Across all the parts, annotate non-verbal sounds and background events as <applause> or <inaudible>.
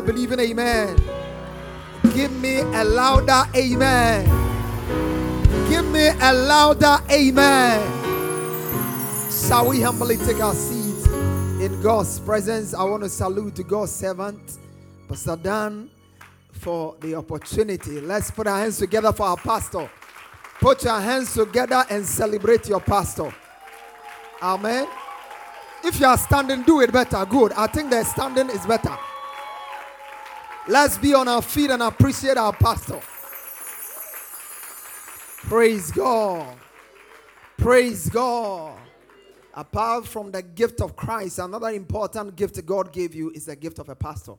believing amen. Give me a louder amen. Give me a louder amen. Shall we humbly take our seats in God's presence? I want to salute God's servant, Pastor Dan, for the opportunity. Let's put our hands together for our pastor. Put your hands together and celebrate your pastor. Amen. If you are standing, do it better. Good. I think the standing is better. Let's be on our feet and appreciate our pastor. Praise God. Praise God. Apart from the gift of Christ, another important gift God gave you is the gift of a pastor.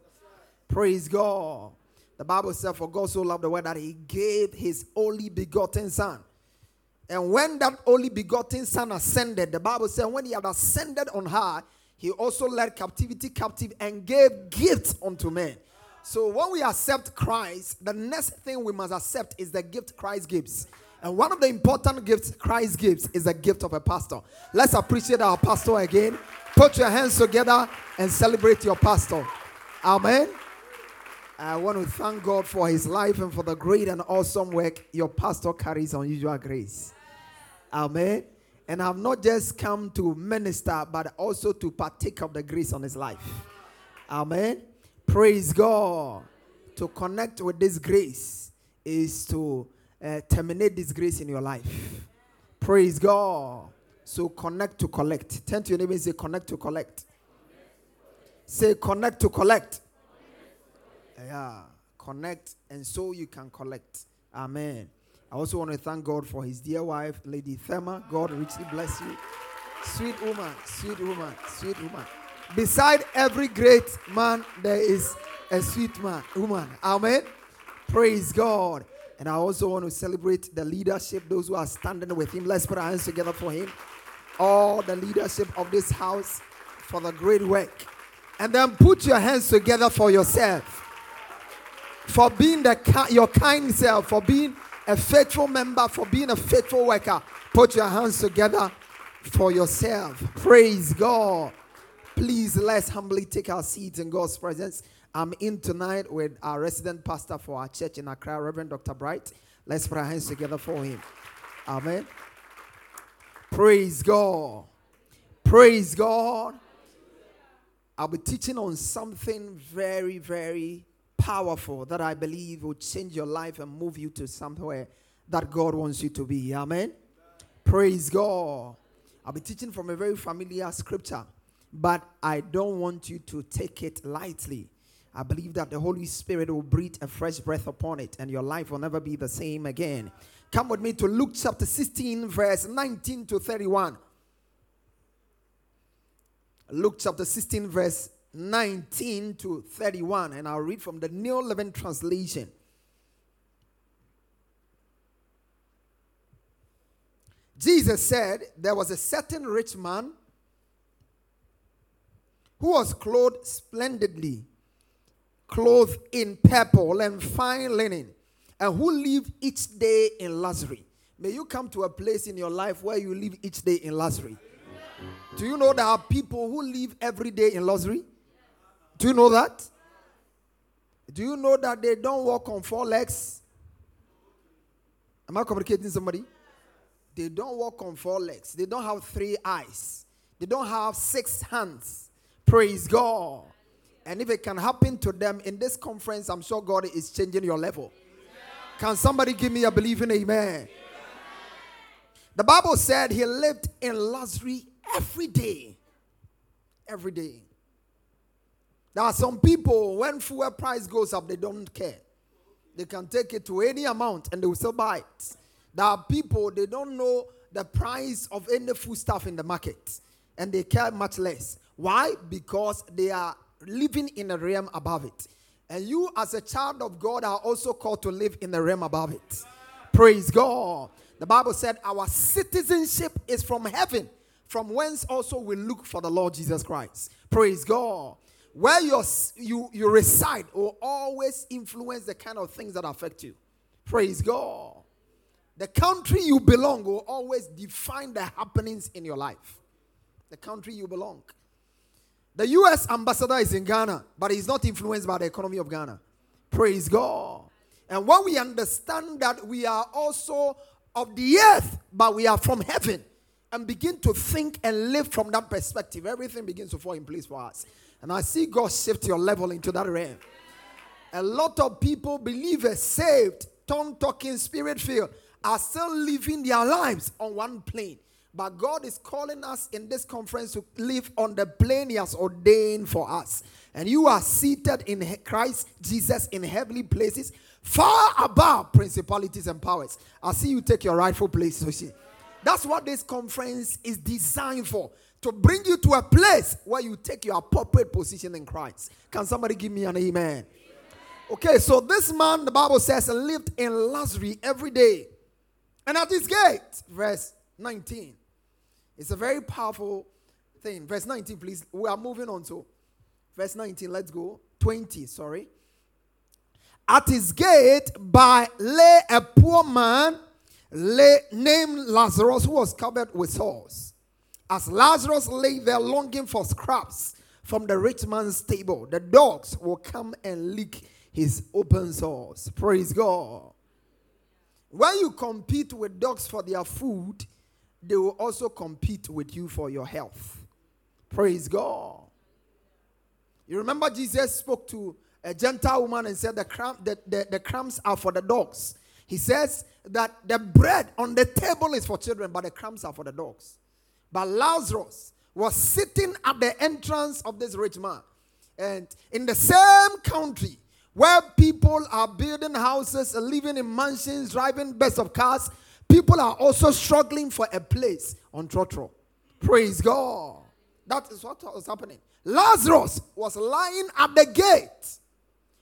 Praise God. The Bible says, For God so loved the world that he gave his only begotten Son. And when that only begotten Son ascended, the Bible says, when he had ascended on high, he also led captivity captive and gave gifts unto men. So when we accept Christ, the next thing we must accept is the gift Christ gives. And one of the important gifts Christ gives is the gift of a pastor. Let's appreciate our pastor again. Put your hands together and celebrate your pastor. Amen. I want to thank God for his life and for the great and awesome work your pastor carries unusual grace. Amen. And I've not just come to minister, but also to partake of the grace on his life. Amen. Praise God. To connect with this grace is to uh, terminate this grace in your life. Praise God. So connect to collect. Turn to your neighbor and say, connect to collect. Say, connect to collect. Yeah, connect, and so you can collect. Amen. I also want to thank God for his dear wife, Lady Thelma. God richly bless you. Sweet woman, sweet woman, sweet woman. Beside every great man, there is a sweet man, woman. Amen. Praise God. And I also want to celebrate the leadership, those who are standing with him. Let's put our hands together for him. All the leadership of this house for the great work. And then put your hands together for yourself. For being the your kind self, for being a faithful member, for being a faithful worker. Put your hands together for yourself. Praise God. Please let's humbly take our seats in God's presence. I'm in tonight with our resident pastor for our church in Accra, Reverend Dr. Bright. Let's put our hands together for him. Amen. Praise God. Praise God. I'll be teaching on something very, very powerful that I believe will change your life and move you to somewhere that God wants you to be. Amen. Praise God. I'll be teaching from a very familiar scripture, but I don't want you to take it lightly. I believe that the Holy Spirit will breathe a fresh breath upon it and your life will never be the same again. Come with me to Luke chapter 16, verse 19 to 31. Luke chapter 16, verse 19 to 31, and I'll read from the New Living Translation. Jesus said, There was a certain rich man who was clothed splendidly clothed in purple and fine linen, and who lived each day in luxury. May you come to a place in your life where you live each day in luxury. Do you know there are people who live every day in luxury? Do you know that? Do you know that they don't walk on four legs? Am I communicating somebody? They don't walk on four legs. They don't have three eyes. They don't have six hands. Praise God. And if it can happen to them in this conference, I'm sure God is changing your level. Can somebody give me a believing amen? The Bible said he lived in luxury every day. Every day. There are some people, when fuel price goes up, they don't care. They can take it to any amount and they will still buy it. There are people, they don't know the price of any food stuff in the market and they care much less. Why? Because they are living in a realm above it. And you, as a child of God, are also called to live in the realm above it. Praise God. The Bible said our citizenship is from heaven, from whence also we look for the Lord Jesus Christ. Praise God. Where you you, you reside will always influence the kind of things that affect you. Praise God. The country you belong will always define the happenings in your life. The country you belong. The US ambassador is in Ghana, but he's not influenced by the economy of Ghana. Praise God. And when we understand that we are also of the earth, but we are from heaven, and begin to think and live from that perspective, everything begins to fall in place for us. And I see God shift your level into that realm. A lot of people, believers, saved, tongue talking, spirit filled, are still living their lives on one plane. But God is calling us in this conference to live on the plane He has ordained for us. And you are seated in Christ Jesus in heavenly places, far above principalities and powers. I see you take your rightful place, see, That's what this conference is designed for to bring you to a place where you take your appropriate position in Christ. Can somebody give me an amen? Okay, so this man, the Bible says, lived in luxury every day. And at his gate, verse 19. It's a very powerful thing. Verse 19, please. We are moving on to verse 19. Let's go. 20, sorry. At his gate by lay a poor man lay, named Lazarus who was covered with sores. As Lazarus lay there longing for scraps from the rich man's table, the dogs will come and lick his open sores. Praise God. When you compete with dogs for their food, they will also compete with you for your health. Praise God. You remember Jesus spoke to a Gentile woman and said, the, cram, the, the, the crumbs are for the dogs. He says that the bread on the table is for children, but the crumbs are for the dogs. But Lazarus was sitting at the entrance of this rich man. And in the same country where people are building houses, living in mansions, driving best of cars, people are also struggling for a place on Trotro. Praise God. That is what was happening. Lazarus was lying at the gate.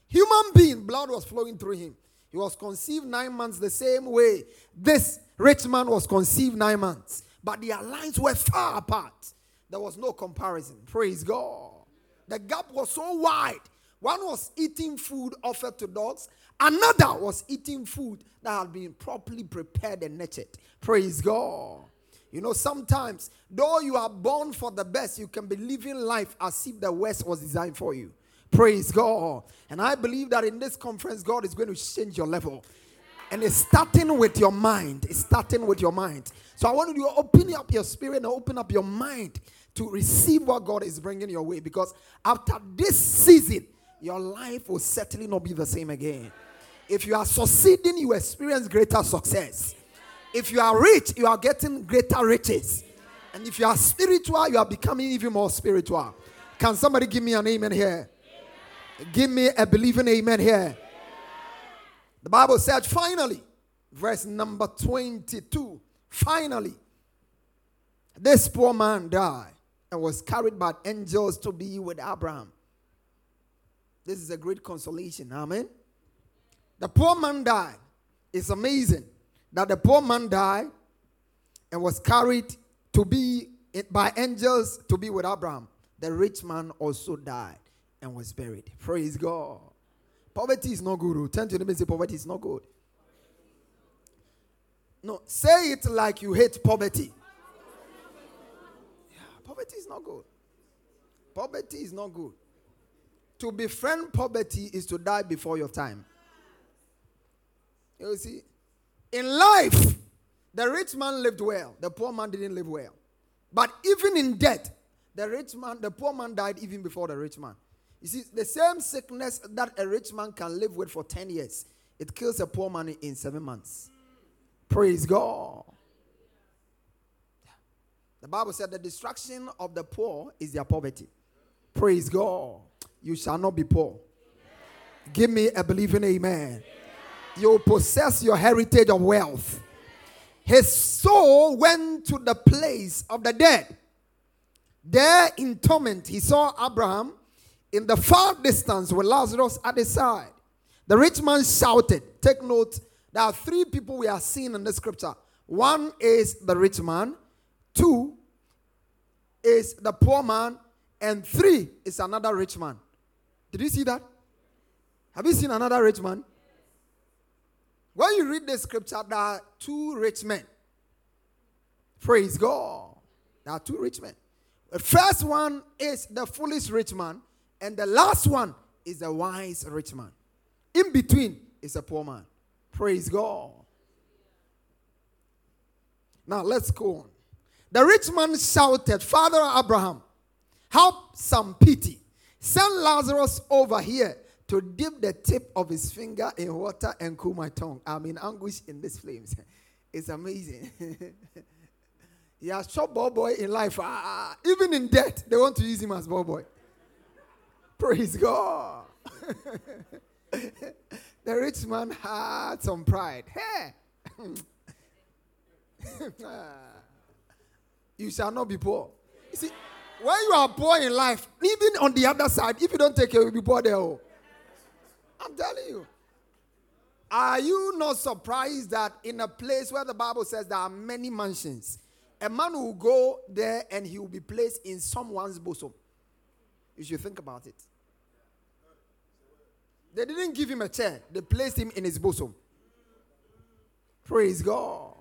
Human being, blood was flowing through him. He was conceived nine months the same way this rich man was conceived nine months. But their lines were far apart. There was no comparison. Praise God. The gap was so wide. One was eating food offered to dogs, Another was eating food that had been properly prepared and nurtured. Praise God. You know, sometimes, though you are born for the best, you can be living life as if the West was designed for you. Praise God. And I believe that in this conference, God is going to change your level. And it's starting with your mind. It's starting with your mind. So I want you to open up your spirit and open up your mind to receive what God is bringing your way. Because after this season, your life will certainly not be the same again. If you are succeeding, you experience greater success. If you are rich, you are getting greater riches. And if you are spiritual, you are becoming even more spiritual. Can somebody give me an amen here? Give me a believing amen here. The Bible said, finally, verse number 22, finally, this poor man died and was carried by angels to be with Abraham. This is a great consolation. Amen. The poor man died. It's amazing that the poor man died and was carried to be by angels to be with Abraham. The rich man also died and was buried. Praise God. Poverty is not good. Oh. Turn to them and say, Poverty is not good. No, say it like you hate poverty. Yeah, poverty is not good. Poverty is not good. To befriend poverty is to die before your time. You see, in life, the rich man lived well, the poor man didn't live well. But even in death, the rich man, the poor man died even before the rich man. You see, the same sickness that a rich man can live with for 10 years, it kills a poor man in seven months. Praise God. The Bible said the destruction of the poor is their poverty. Praise God. You shall not be poor. Give me a believing amen you possess your heritage of wealth. His soul went to the place of the dead. There in torment, he saw Abraham in the far distance with Lazarus at his side. The rich man shouted. Take note, there are three people we are seeing in the scripture. One is the rich man, two is the poor man, and three is another rich man. Did you see that? Have you seen another rich man? When you read the scripture, there are two rich men. Praise God. There are two rich men. The first one is the foolish rich man, and the last one is the wise rich man. In between is a poor man. Praise God. Now let's go on. The rich man shouted, Father Abraham, have some pity. Send Lazarus over here to dip the tip of his finger in water and cool my tongue. I'm in anguish in these flames. <laughs> It's amazing. <laughs> he has shot ball boy in life. Ah, even in death, they want to use him as ball boy. Praise God. <laughs> the rich man had some pride. Hey. you shall not be poor. You see, when you are poor in life, even on the other side, if you don't take care, you'll be poor there. I'm telling you. Are you not surprised that in a place where the Bible says there are many mansions, a man will go there and he will be placed in someone's bosom? You should think about it. They didn't give him a chair, they placed him in his bosom. Praise God.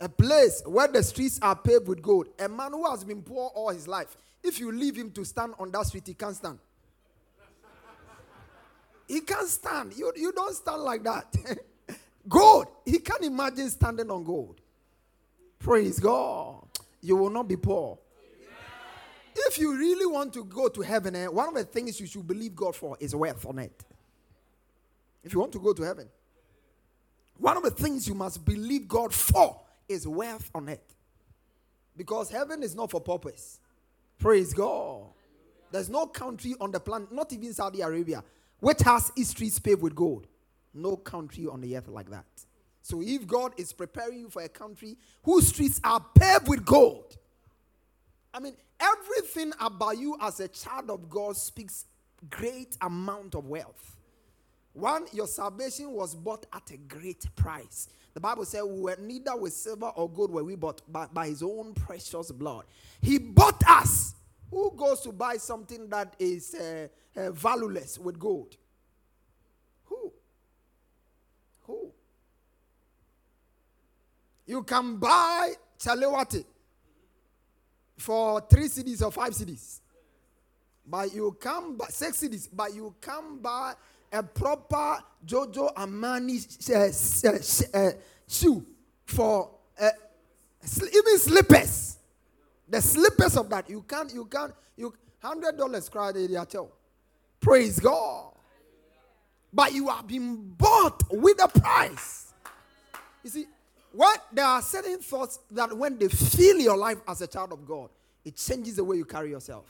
A place where the streets are paved with gold. A man who has been poor all his life. If you leave him to stand on that street, he can't stand. He can't stand. You, you don't stand like that. <laughs> gold. He can't imagine standing on gold. Praise God. You will not be poor. If you really want to go to heaven, eh, one of the things you should believe God for is wealth on it. If you want to go to heaven, one of the things you must believe God for is wealth on it. Because heaven is not for purpose. Praise God. There's no country on the planet, not even Saudi Arabia, which has its streets paved with gold. No country on the earth like that. So if God is preparing you for a country whose streets are paved with gold, I mean, everything about you as a child of God speaks great amount of wealth. One, your salvation was bought at a great price. The Bible said, we were neither with silver or gold were we bought, but by his own precious blood. He bought us. Who goes to buy something that is uh, uh, valueless with gold? Who? Who? You can buy Chalewati for three cedis or five cedis. But you can buy six cedis, but you can buy a proper Giorgio Armani uh, uh, shoe for uh, even slippers. The slippers of that you can't, you can't, you hundred dollars cry they tell. Praise God. But you have been bought with a price. You see, what there are certain thoughts that when they fill your life as a child of God, it changes the way you carry yourself.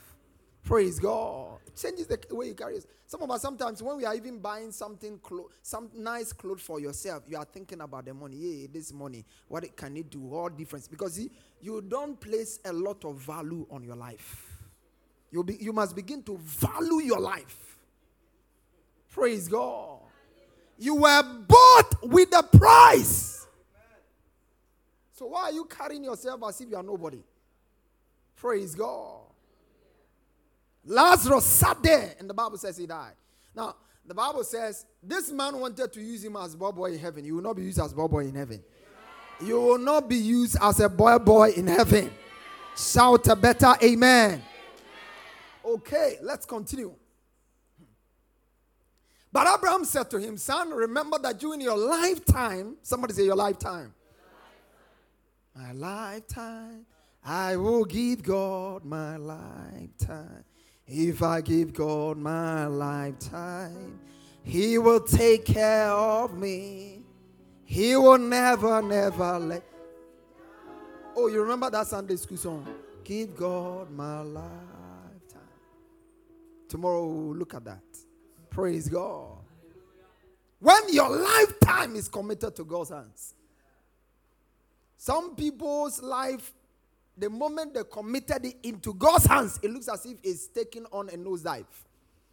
Praise God. It changes the way you carry yourself. Some of us sometimes when we are even buying something clo- some nice clothes for yourself, you are thinking about the money. This money, what it, can it do? All difference. Because you don't place a lot of value on your life. You, be, you must begin to value your life. Praise God. You were bought with a price. So why are you carrying yourself as if you are nobody? Praise God. Lazarus sat there, and the Bible says he died. Now, the Bible says this man wanted to use him as boy boy in heaven. You will not be used as boy boy in heaven. You will not be used as a boy boy in heaven. Shout a better amen. Okay, let's continue. But Abraham said to him, Son, remember that during your lifetime, somebody say your lifetime. My lifetime, I will give God my lifetime. If I give God my lifetime, He will take care of me. He will never, never let. Oh, you remember that Sunday school song? Give God my lifetime. Tomorrow we'll look at that. Praise God. When your lifetime is committed to God's hands, some people's life, the moment they committed it into God's hands, it looks as if it's taking on a nosedive.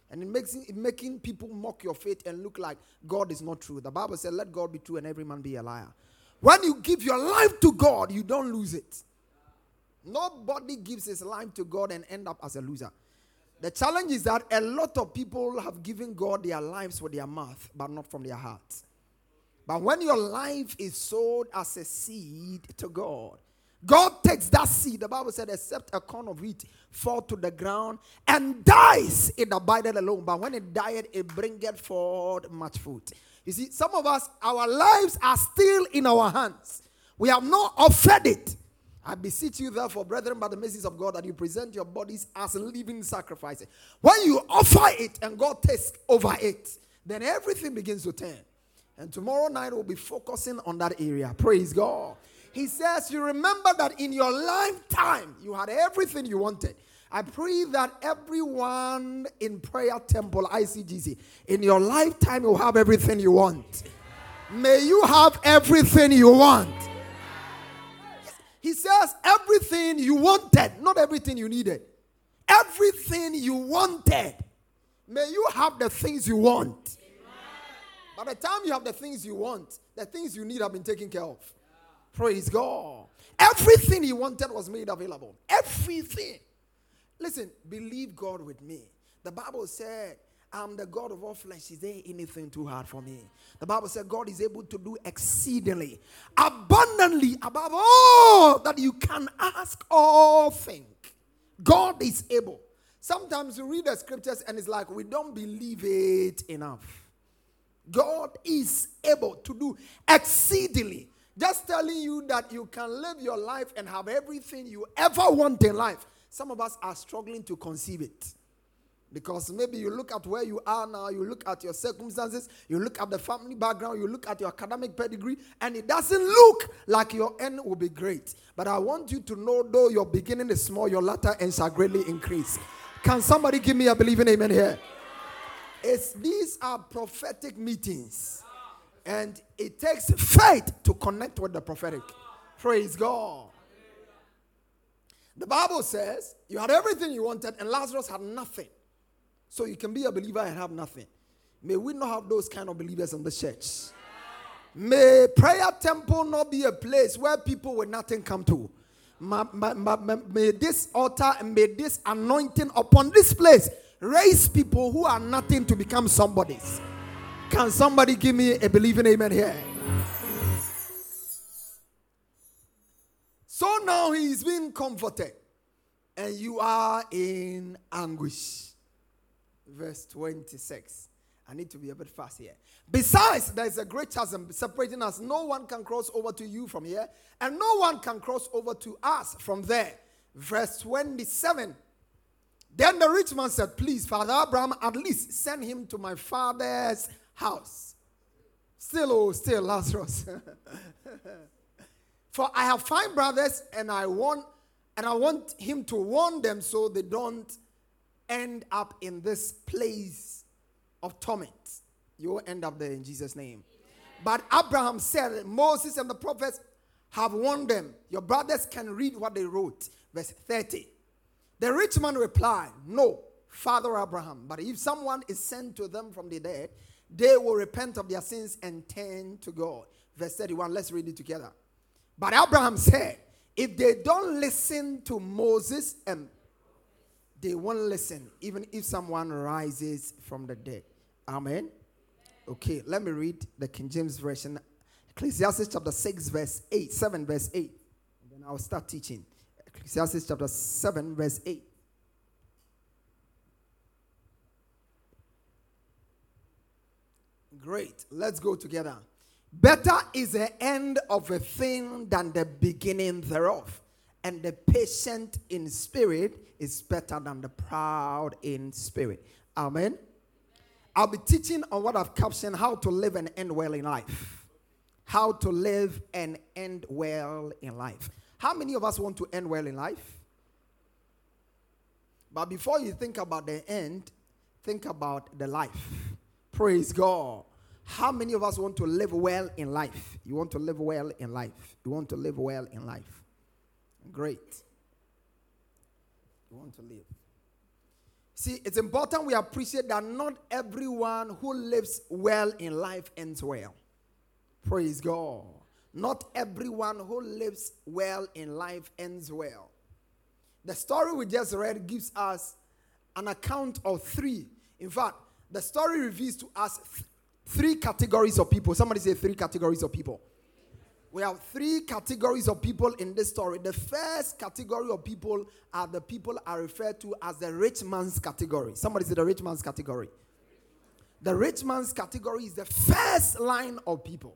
And it makes it making people mock your faith and look like God is not true. The Bible said, Let God be true and every man be a liar. When you give your life to God, you don't lose it. Nobody gives his life to God and end up as a loser. The challenge is that a lot of people have given God their lives with their mouth, but not from their heart. But when your life is sold as a seed to God, God takes that seed, the Bible said, except a corn of wheat fall to the ground and dies, it abided alone. But when it died, it bringeth forth much fruit. You see, some of us, our lives are still in our hands. We have not offered it. I beseech you, therefore, brethren, by the mercies of God, that you present your bodies as living sacrifices. When you offer it and God takes over it, then everything begins to turn. And tomorrow night we'll be focusing on that area. Praise God. He says, You remember that in your lifetime you had everything you wanted. I pray that everyone in Prayer Temple, ICGC, in your lifetime you have everything you want. May you have everything you want. He says, Everything you wanted, not everything you needed. Everything you wanted. May you have the things you want. By the time you have the things you want, the things you need have been taken care of. Praise God. Everything he wanted was made available. Everything. Listen, believe God with me. The Bible said, I'm the God of all flesh. Is there anything too hard for me? The Bible said God is able to do exceedingly, abundantly, above all that you can ask or think. God is able. Sometimes you read the scriptures and it's like we don't believe it enough. God is able to do exceedingly. Just telling you that you can live your life and have everything you ever want in life. Some of us are struggling to conceive it. Because maybe you look at where you are now, you look at your circumstances, you look at the family background, you look at your academic pedigree, and it doesn't look like your end will be great. But I want you to know, though your beginning is small, your latter end shall greatly increase. Can somebody give me a believing amen here? It's, these are prophetic meetings. And it takes faith to connect with the prophetic. Praise God. The Bible says you had everything you wanted, and Lazarus had nothing. So you can be a believer and have nothing. May we not have those kind of believers in the church. May prayer temple not be a place where people with nothing come to. May this altar and may this anointing upon this place raise people who are nothing to become somebodies. Can somebody give me a believing amen here? So now he is being comforted, and you are in anguish. Verse 26. I need to be a bit fast here. Besides, there is a great chasm separating us. No one can cross over to you from here, and no one can cross over to us from there. Verse 27. Then the rich man said, Please, Father Abraham, at least send him to my father's house. Still, oh, still, Lazarus. <laughs> For I have five brothers, and I want and I want him to warn them so they don't end up in this place of torment. You will end up there in Jesus' name. But Abraham said, Moses and the prophets have warned them. Your brothers can read what they wrote. Verse 30. The rich man replied, No, Father Abraham, but if someone is sent to them from the dead, they will repent of their sins and turn to God. Verse 31, let's read it together. But Abraham said, If they don't listen to Moses and they won't listen, even if someone rises from the dead. Amen. Okay, let me read the King James Version. Ecclesiastes chapter 6, verse 8, 7, verse 8. And then I'll start teaching. Ecclesiastes chapter 7, verse 8. Great. Let's go together. Better is the end of a thing than the beginning thereof. And the patient in spirit is better than the proud in spirit. Amen. I'll be teaching on what I've captioned how to live and end well in life. How to live and end well in life. How many of us want to end well in life? But before you think about the end, think about the life. Praise God. How many of us want to live well in life? You want to live well in life. You want to live well in life. Great. You want to live. See, it's important we appreciate that not everyone who lives well in life ends well. Praise God. Not everyone who lives well in life ends well. The story we just read gives us an account of three. In fact, the story reveals to us th- three categories of people. Somebody say three categories of people. we have three categories of people in this story. The first category of people are the people I refer to as the rich man's category. Somebody say the rich man's category. The rich man's category is the first line of people.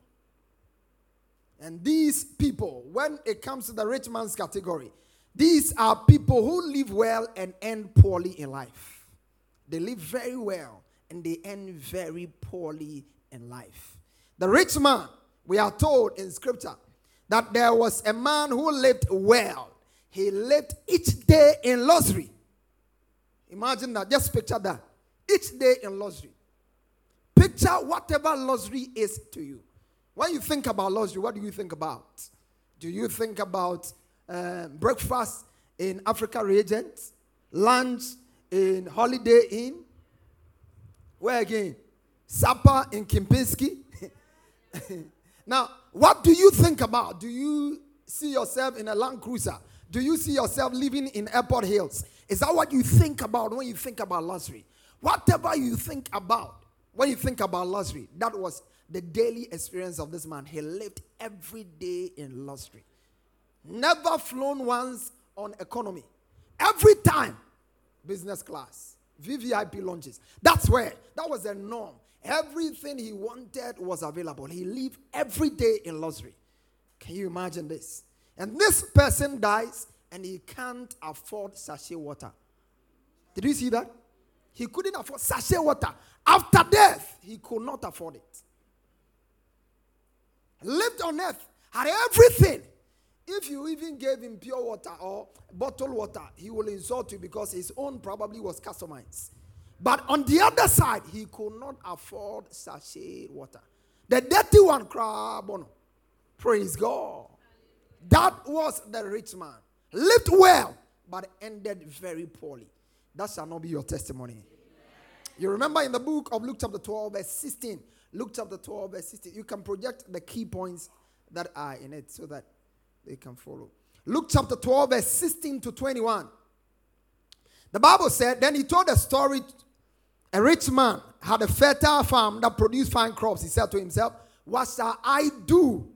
And these people, when it comes to the rich man's category, these are people who live well and end poorly in life. They live very well and they end very poorly in life. The rich man, we are told in scripture that there was a man who lived well. He lived each day in luxury. Imagine that. Just picture that. Each day in luxury. Picture whatever luxury is to you. When you think about luxury, what do you think about? Do you think about uh, breakfast in Africa Regent, lunch in Holiday Inn? Where again? Supper in Kempinski? <laughs> now, what do you think about? Do you see yourself in a Land Cruiser? Do you see yourself living in Airport Hills? Is that what you think about when you think about luxury? Whatever you think about when you think about luxury, that was the daily experience of this man. He lived every day in luxury. Never flown once on economy. Every time, business class, VVIP launches. That's where, that was the norm. Everything he wanted was available. He lived every day in luxury. Can you imagine this? And this person dies and he can't afford sachet water. Did you see that? He couldn't afford sachet water. After death, he could not afford it. Lived on earth, had everything. If you even gave him pure water or bottled water, he will insult you because his own probably was customized. But on the other side, he could not afford sachet water. The dirty one, crab. Praise God. That was the rich man. Lived well, but ended very poorly. That shall not be your testimony. You remember in the book of Luke chapter 12, verse 16. Luke chapter 12, verse 16. You can project the key points that are in it so that they can follow. Luke chapter 12, verse 16 to 21. The Bible said, Then he told a story. A rich man had a fertile farm that produced fine crops. He said to himself, What shall I do?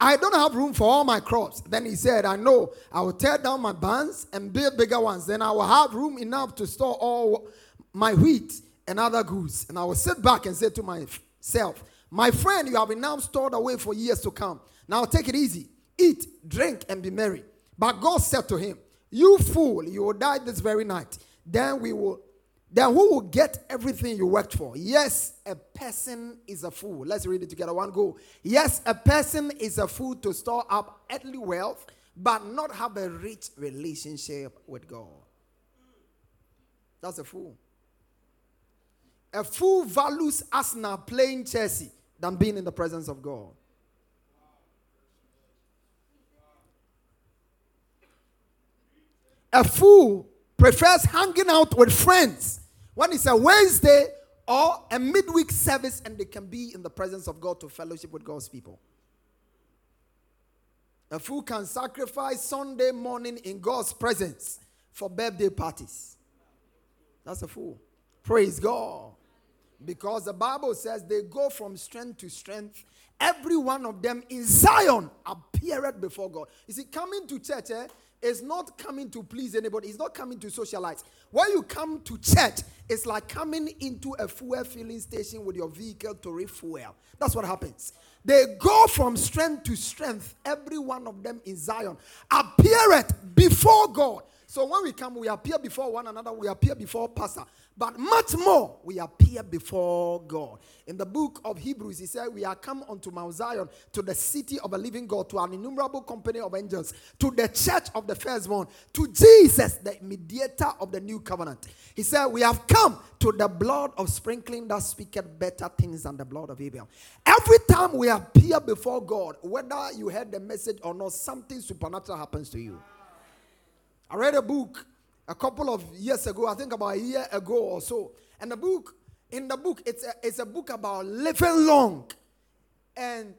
I don't have room for all my crops. Then he said, I know I will tear down my barns and build bigger ones. Then I will have room enough to store all my wheat and other goods. And I will sit back and say to myself, My friend, you have enough stored away for years to come. Now take it easy. Eat, drink, and be merry. But God said to him, You fool, you will die this very night. Then we will then who will get everything you worked for? Yes, a person is a fool. Let's read it together. One go. Yes, a person is a fool to store up earthly wealth, but not have a rich relationship with God. That's a fool. A fool values Arsenal playing Chelsea than being in the presence of God. A fool prefers hanging out with friends when it's a Wednesday or a midweek service and they can be in the presence of God to fellowship with God's people. A fool can sacrifice Sunday morning in God's presence for birthday parties. That's a fool. Praise God. Because the Bible says they go from strength to strength. Every one of them in Zion appeared before God. You see, coming to church, eh, is not coming to please anybody. It's not coming to socialize. When you come to church, it's like coming into a fuel filling station with your vehicle to refuel. That's what happens. They go from strength to strength. Every one of them in Zion appeareth before God. So when we come, we appear before one another, we appear before Pastor. But much more, we appear before God. In the book of Hebrews, he said, We are come unto Mount Zion, to the city of a living God, to an innumerable company of angels, to the church of the firstborn, to Jesus, the mediator of the new covenant. He said, We have come to the blood of sprinkling that speaketh better things than the blood of Abel. Every time we appear before God, whether you heard the message or not, something supernatural happens to you. I read a book a couple of years ago, I think about a year ago or so. And the book, in the book, it's a, it's a book about living long. And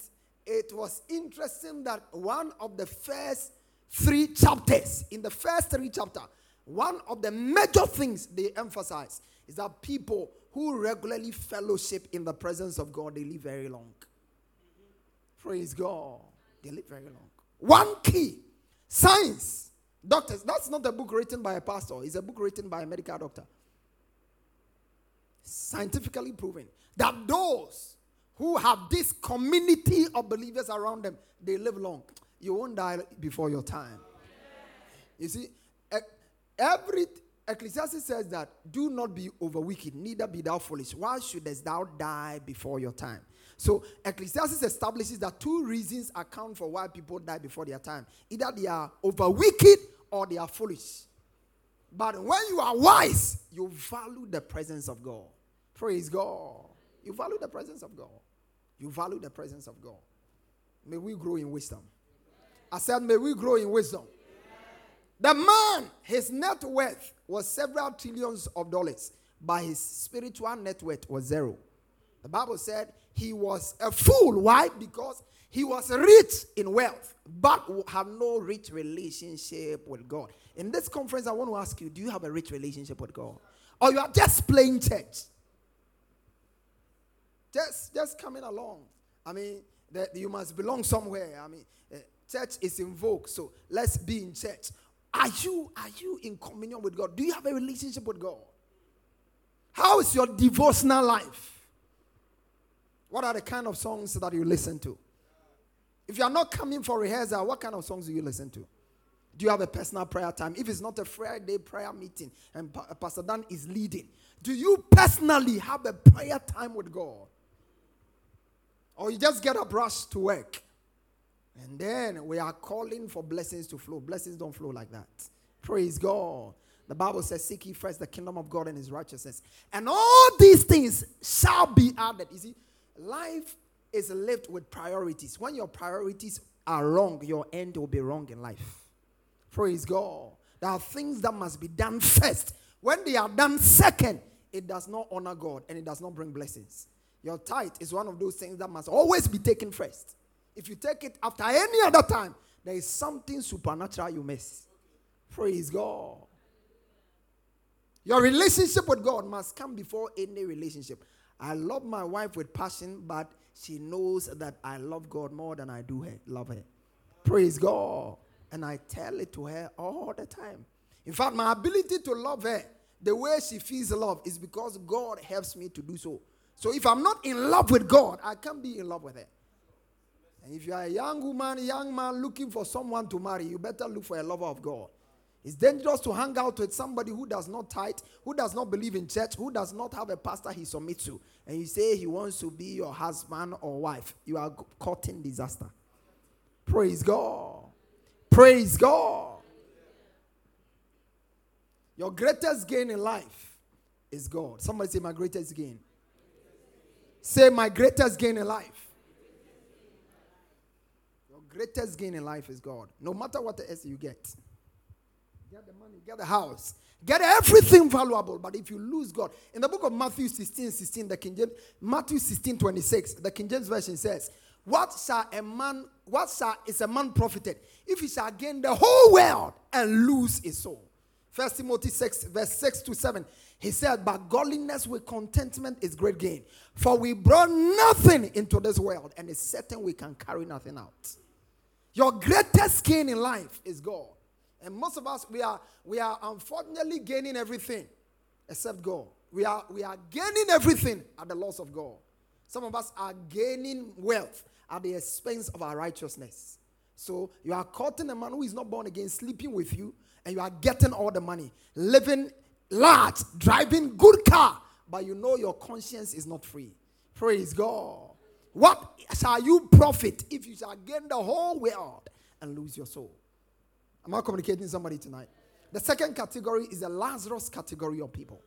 it was interesting that one of the first three chapters, in the first three chapters, one of the major things they emphasize is that people who regularly fellowship in the presence of God, they live very long. Praise God. They live very long. One key science. Doctors, that's not a book written by a pastor, it's a book written by a medical doctor. Scientifically proven that those who have this community of believers around them, they live long. You won't die before your time. You see, every Ecclesiastes says that do not be over wicked, neither be thou foolish. Why shouldest thou die before your time? So Ecclesiastes establishes that two reasons account for why people die before their time. Either they are over wicked or they are foolish. But when you are wise, you value the presence of God. Praise God. You value the presence of God. You value the presence of God. May we grow in wisdom. I said, may we grow in wisdom. The man, his net worth was several trillions of dollars, but his spiritual net worth was zero. The Bible said he was a fool. Why? Because he was rich in wealth, but had no rich relationship with God. In this conference, I want to ask you do you have a rich relationship with God? Or you are just playing church? Just, just coming along. I mean, that you must belong somewhere. I mean, uh, church is in vogue, so let's be in church. Are you are you in communion with God? Do you have a relationship with God? How is your devotional life? What are the kind of songs that you listen to? If you are not coming for rehearsal, what kind of songs do you listen to? Do you have a personal prayer time? If it's not a Friday prayer meeting and Pastor Dan is leading, do you personally have a prayer time with God? Or you just get a rush to work? And then we are calling for blessings to flow. Blessings don't flow like that. Praise God. The Bible says, Seek ye first the kingdom of God and his righteousness. And all these things shall be added. You see, life is lived with priorities. When your priorities are wrong, your end will be wrong in life. Praise God. There are things that must be done first. When they are done second, it does not honor God and it does not bring blessings. Your tithe is one of those things that must always be taken first. If you take it after any other time, there is something supernatural you miss. Praise God. Your relationship with God must come before any relationship. I love my wife with passion, but she knows that I love God more than I do her, love her. Praise God. And I tell it to her all the time. In fact, my ability to love her, the way she feels love, is because God helps me to do so. So if I'm not in love with God, I can't be in love with her. And if you are a young woman, young man looking for someone to marry, you better look for a lover of God. It's dangerous to hang out with somebody who does not tithe, who does not believe in church, who does not have a pastor he submits to, and you say he wants to be your husband or wife. You are caught in disaster. Praise God. Praise God. Your greatest gain in life is God. Somebody say, My greatest gain. Say, My greatest gain in life Your greatest gain in life is God. No matter what else you get. Get the money, get the house, get everything valuable. But if you lose God, in the book of Matthew 16, 16, the King James, Matthew 16, 26, the King James Version says, What shall a man, what shall is a man profited if he shall gain the whole world and lose his soul? First Timothy 6, verse 6 to 7. He said, But godliness with contentment is great gain. For we brought nothing into this world, and it's certain we can carry nothing out. Your greatest gain in life is God. And most of us, we are, we are unfortunately gaining everything except God. We are, we are gaining everything at the loss of God. Some of us are gaining wealth at the expense of our righteousness. So you are courting a man who is not born again, sleeping with you, and you are getting all the money, living large, driving good car, but you know your conscience is not free. Praise God. What shall you profit if you shall gain the whole world and lose your soul? Am I communicating somebody tonight? The second category is the Lazarus category of people.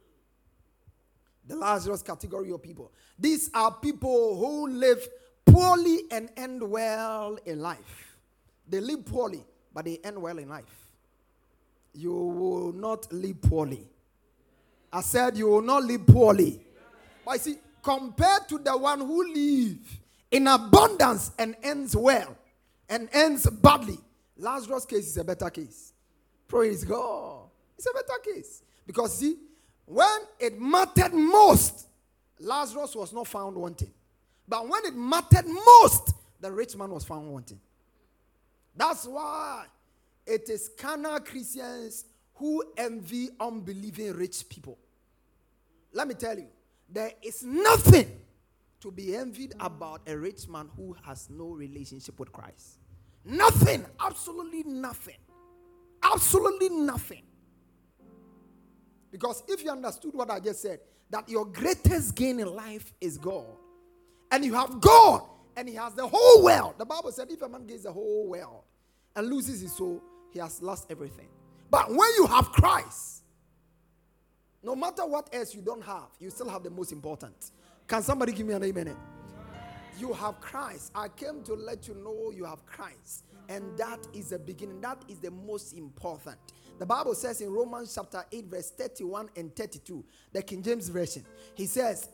The Lazarus category of people. These are people who live poorly and end well in life. They live poorly, but they end well in life. You will not live poorly. I said you will not live poorly. But I see, compared to the one who lives in abundance and ends well and ends badly. Lazarus' case is a better case. Praise God. It's a better case. Because see, when it mattered most, Lazarus was not found wanting. But when it mattered most, the rich man was found wanting. That's why it is carnal Christians who envy unbelieving rich people. Let me tell you, there is nothing to be envied about a rich man who has no relationship with Christ. Nothing, absolutely nothing. Absolutely nothing. Because if you understood what I just said, that your greatest gain in life is God, and you have God, and He has the whole world. The Bible said, if a man gains the whole world and loses his soul, he has lost everything. But when you have Christ, no matter what else you don't have, you still have the most important. Can somebody give me an amen? You have Christ. I came to let you know you have Christ. And that is the beginning. That is the most important. The Bible says in Romans chapter 8, verse 31 and 32, the King James Version, he says,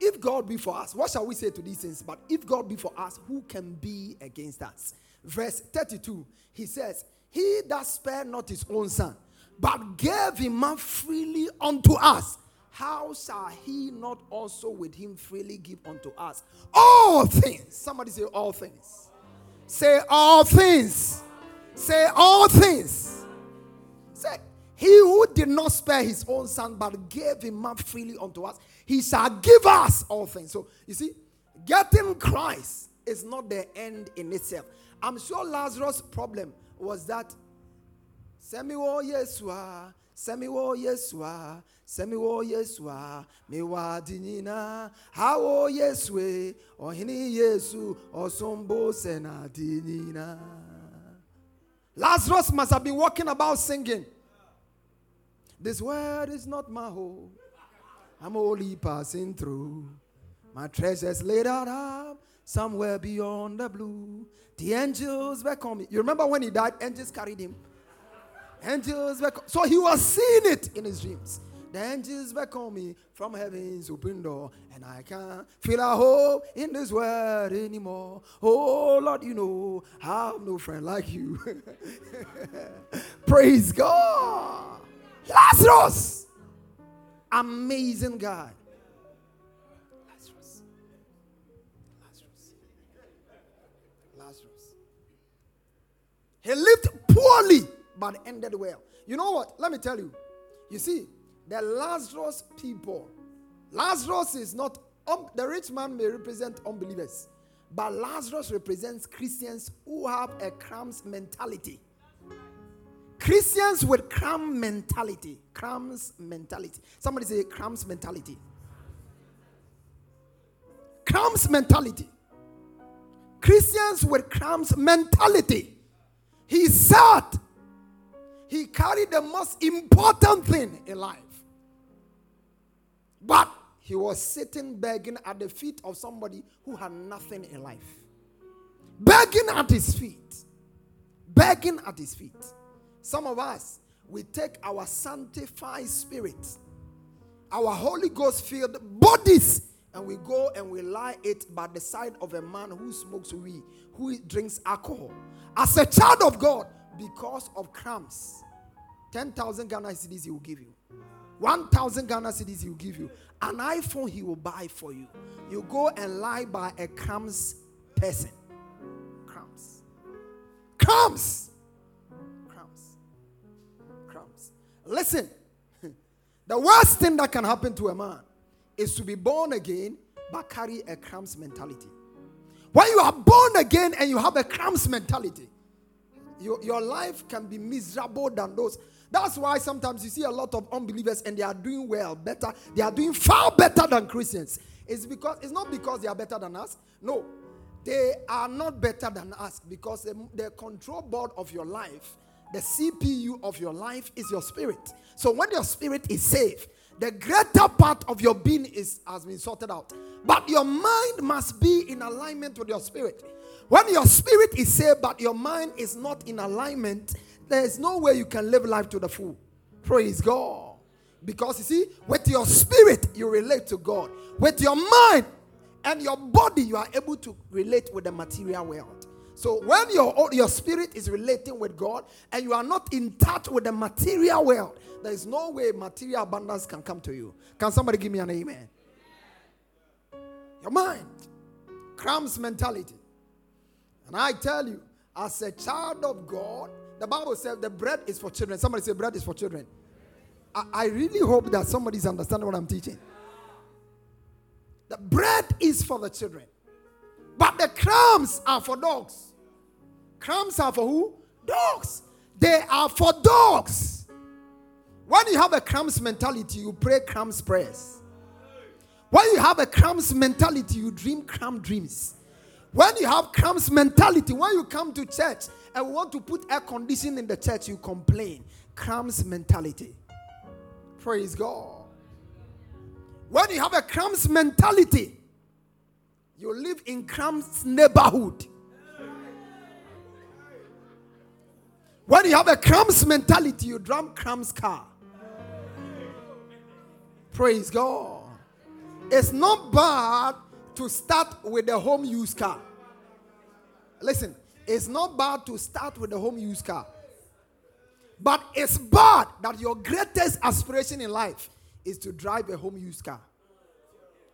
If God be for us, what shall we say to these things? But if God be for us, who can be against us? Verse 32, he says, He that spared not his own son, but gave him up freely unto us how shall he not also with him freely give unto us all things? Somebody say, All things. Say, All things. Say, All things. Say, He who did not spare his own son but gave him up freely unto us, he shall give us all things. So, you see, getting Christ is not the end in itself. I'm sure Lazarus' problem was that. Semi Yesua, Semi Yesua, sɛmi wɔ yesu a nyinaa ha yesu. E ɔhene yesu ɔsombo lazarus must have been walking about singing. This world is not my home. I'm only passing through. My treasures laid out up somewhere beyond the blue. The angels were coming. You remember when he died? Angels carried him angels were so he was seeing it in his dreams the angels beckon me from heaven's open door, and I can't feel a hope in this world anymore. Oh Lord, you know I have no friend like you. <laughs> Praise God. Lazarus, amazing guy. Lazarus. Lazarus. Lazarus. He lived poorly, but ended well. You know what? Let me tell you. You see, the Lazarus people. Lazarus is not, um, the rich man may represent unbelievers, but Lazarus represents Christians who have a crumbs mentality. Christians with crumb mentality. Crumbs mentality. Somebody say crumbs mentality. Crumbs mentality. Christians with crumbs mentality. He said he carried the most important thing in life. But he was sitting begging at the feet of somebody who had nothing in life. Begging at his feet. Begging at his feet. Some of us, we take our sanctified spirit, our Holy Ghost filled bodies, and we go and we lie it by the side of a man who smokes weed, who drinks alcohol. As a child of God, because of crumbs, 10,000 Ghana cedis he will give you. 1,000 Ghana cedis he will give you. An iPhone he will buy for you. You go and lie by a crumbs person. Crumbs. Crumbs. Crumbs. Crumbs. Listen, <laughs> the worst thing that can happen to a man is to be born again but carry a crumbs mentality. When you are born again and you have a crumbs mentality, your, your life can be miserable than those that's why sometimes you see a lot of unbelievers and they are doing well, better. They are doing far better than Christians. It's because it's not because they are better than us. No, they are not better than us because the, the control board of your life, the CPU of your life is your spirit. So when your spirit is safe, the greater part of your being is has been sorted out. But your mind must be in alignment with your spirit. When your spirit is saved, but your mind is not in alignment, there's no way you can live life to the full. Praise God. Because you see, with your spirit, you relate to God. With your mind and your body, you are able to relate with the material world. So when your, your spirit is relating with God and you are not in touch with the material world, there is no way material abundance can come to you. Can somebody give me an amen? Your mind, crumbs mentality. And I tell you, As a child of God, the Bible says the bread is for children. Somebody say bread is for children. I, I really hope that somebody's understanding what I'm teaching. The bread is for the children, but the crumbs are for dogs. Crumbs are for who? Dogs. They are for dogs. When you have a crumbs mentality, you pray crumbs prayers. When you have a crumbs mentality, you dream crumb dreams. When you have crumbs mentality, when you come to church and want to put air conditioning in the church, you complain. Crumbs mentality. Praise God. When you have a crumbs mentality, you live in crumbs neighborhood. When you have a crumbs mentality, you drive crumbs car. Praise God. It's not bad to start with a home use car. Listen, it's not bad to start with a home use car. But it's bad that your greatest aspiration in life is to drive a home use car.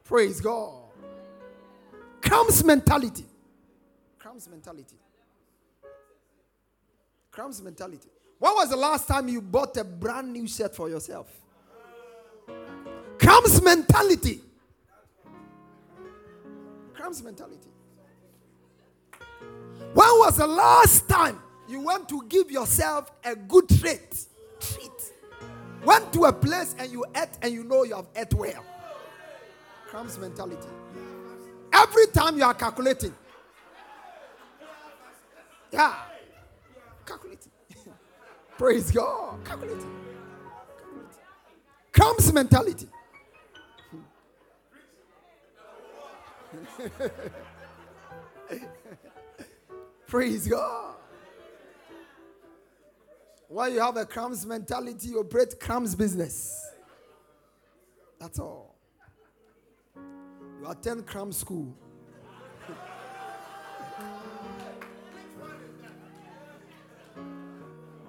Praise God. Crumbs mentality. Crumbs mentality. Crumbs mentality. When was the last time you bought a brand new shirt for yourself? Crumbs mentality. Crumbs mentality. When was the last time you went to give yourself a good treat? Treat. Went to a place and you ate and you know you have ate well. Crumbs mentality. Every time you are calculating. Yeah. Calculating. <laughs> Praise God. Calculating. Calculating. Crumbs mentality. <laughs> Praise God. When you have a crumbs mentality, you operate crumbs business. That's all. You attend cram school. <laughs>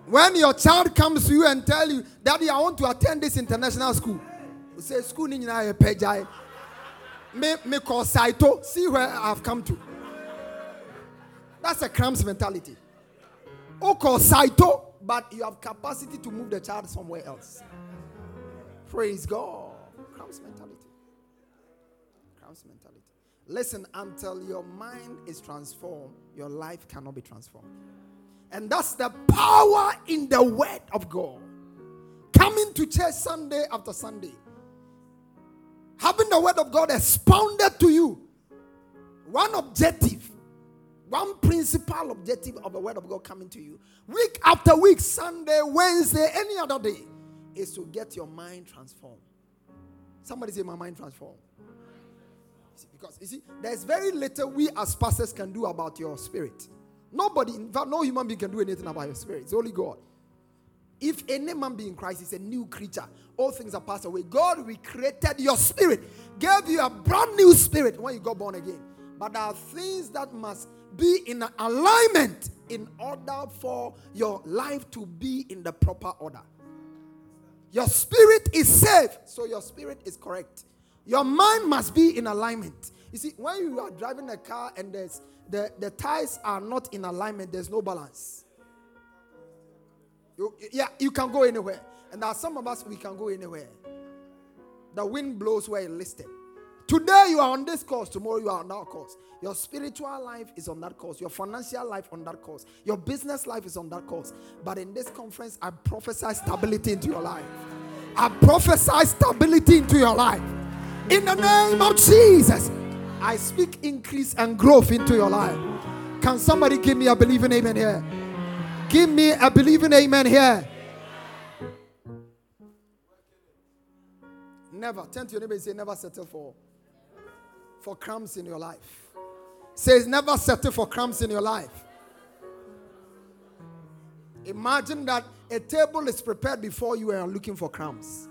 when your child comes to you and tell you, Daddy, I want to attend this international school, you say, School. Me me call Saito. See where I've come to. That's a cramps mentality. Oh, call Saito, but you have capacity to move the child somewhere else. Praise God. Cramps mentality. Cramps mentality. Listen, until your mind is transformed, your life cannot be transformed. And that's the power in the word of God. Coming to church Sunday after Sunday having the word of God expounded to you, one objective, one principal objective of the word of God coming to you, week after week, Sunday, Wednesday, any other day, is to get your mind transformed. Somebody say, My mind transformed. Because you see, there's very little we as pastors can do about your spirit. Nobody, in fact, no human being can do anything about your spirit. It's only God. If any man be in Christ is a new creature, all things are passed away. God recreated your spirit, gave you a brand new spirit when you got born again. But there are things that must be in alignment in order for your life to be in the proper order. Your spirit is safe, so your spirit is correct. Your mind must be in alignment. You see, when you are driving a car and there's the, the tires are not in alignment, there's no balance. You, yeah, you can go anywhere. And there are some of us, we can go anywhere. The wind blows where it listed. Today you are on this course, tomorrow you are on that course. Your spiritual life is on that course, your financial life on that course, your business life is on that course. But in this conference, I prophesy stability into your life. I prophesy stability into your life. In the name of Jesus, I speak increase and growth into your life. Can somebody give me a believing amen here? Give me a believing amen here. Never. Turn to your neighbor and say, never settle for, for crumbs in your life. Says, never settle for crumbs in your life. Imagine that a table is prepared before you and looking for crumbs.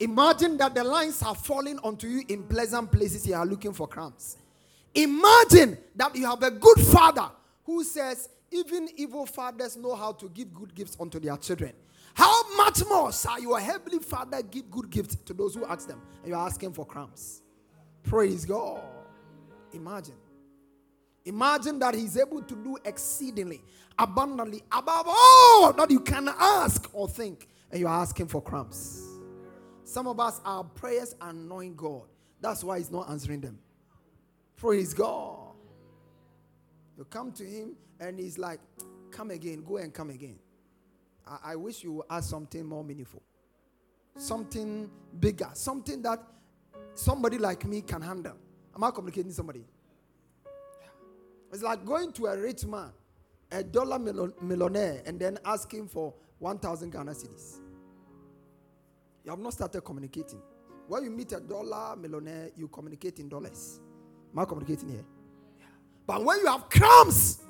Imagine that the lines are falling onto you in pleasant places. You are looking for crumbs. Imagine that you have a good father who says, even evil fathers know how to give good gifts unto their children. How much more shall your heavenly Father give good gifts to those who ask them? And you're asking for crumbs. Praise God. Imagine. Imagine that he's able to do exceedingly, abundantly, above all that you can ask or think, and you're asking for crumbs. Some of us, our prayers annoying God. That's why He's not answering them. Praise God. You come to Him, and He's like, Come again, go and come again. I, I wish you would ask something more meaningful, something bigger, something that somebody like me can handle. Am I communicating somebody? It's like going to a rich man, a dollar millionaire, and then asking for 1,000 Ghana cedis. You have not started communicating. When you meet a dollar millionaire, you communicate in dollars. Am I communicating here? Yeah. But when you have crumbs,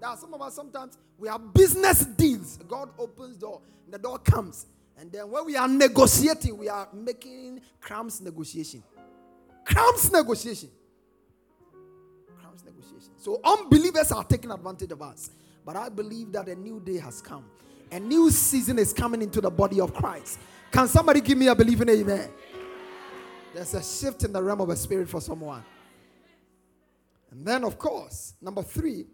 there are some of us sometimes we have business deals. God opens door, the door comes. And then when we are negotiating, we are making crumbs negotiation. Crumbs negotiation. Crumbs negotiation. So unbelievers are taking advantage of us. But I believe that a new day has come. A new season is coming into the body of Christ. Can somebody give me a believing amen? There's a shift in the realm of the spirit for someone. And then, of course, number three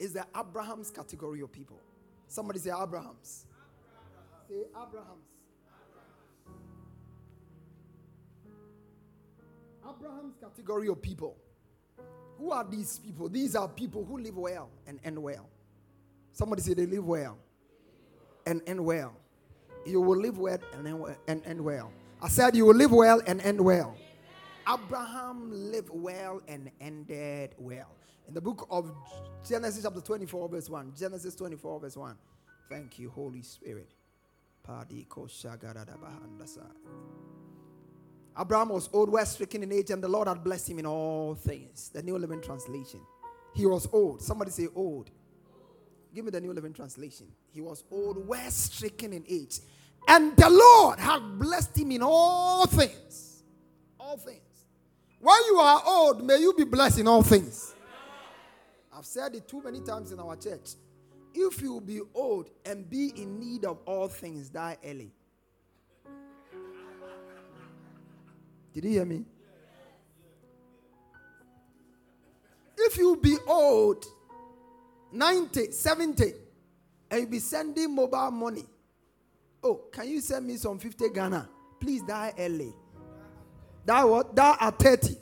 is the Abraham's category of people. Somebody say Abraham's. Say Abraham's. Abraham's category of people. Who are these people? These are people who live well and end well. Somebody say they live well and end well. You will live well. And end well. I said you will live well and end well. Abraham lived well and ended well. In the book of Genesis, chapter 24, verse 1. Genesis 24, verse 1. Thank you, Holy Spirit. Abraham was old, well stricken in age, and the Lord had blessed him in all things. The New Living Translation. He was old. Somebody say old. Give me the New Living Translation. He was old, well stricken in age. And the Lord had blessed him in all things. All things. When you are old, may you be blessed in all things. I've said it too many times in our church. If you be old and be in need of all things, die early. Did you hear me? If you be old, 90, 70, and you be sending mobile money, oh, can you send me some 50 Ghana? Please die early. Die what? Die at 30.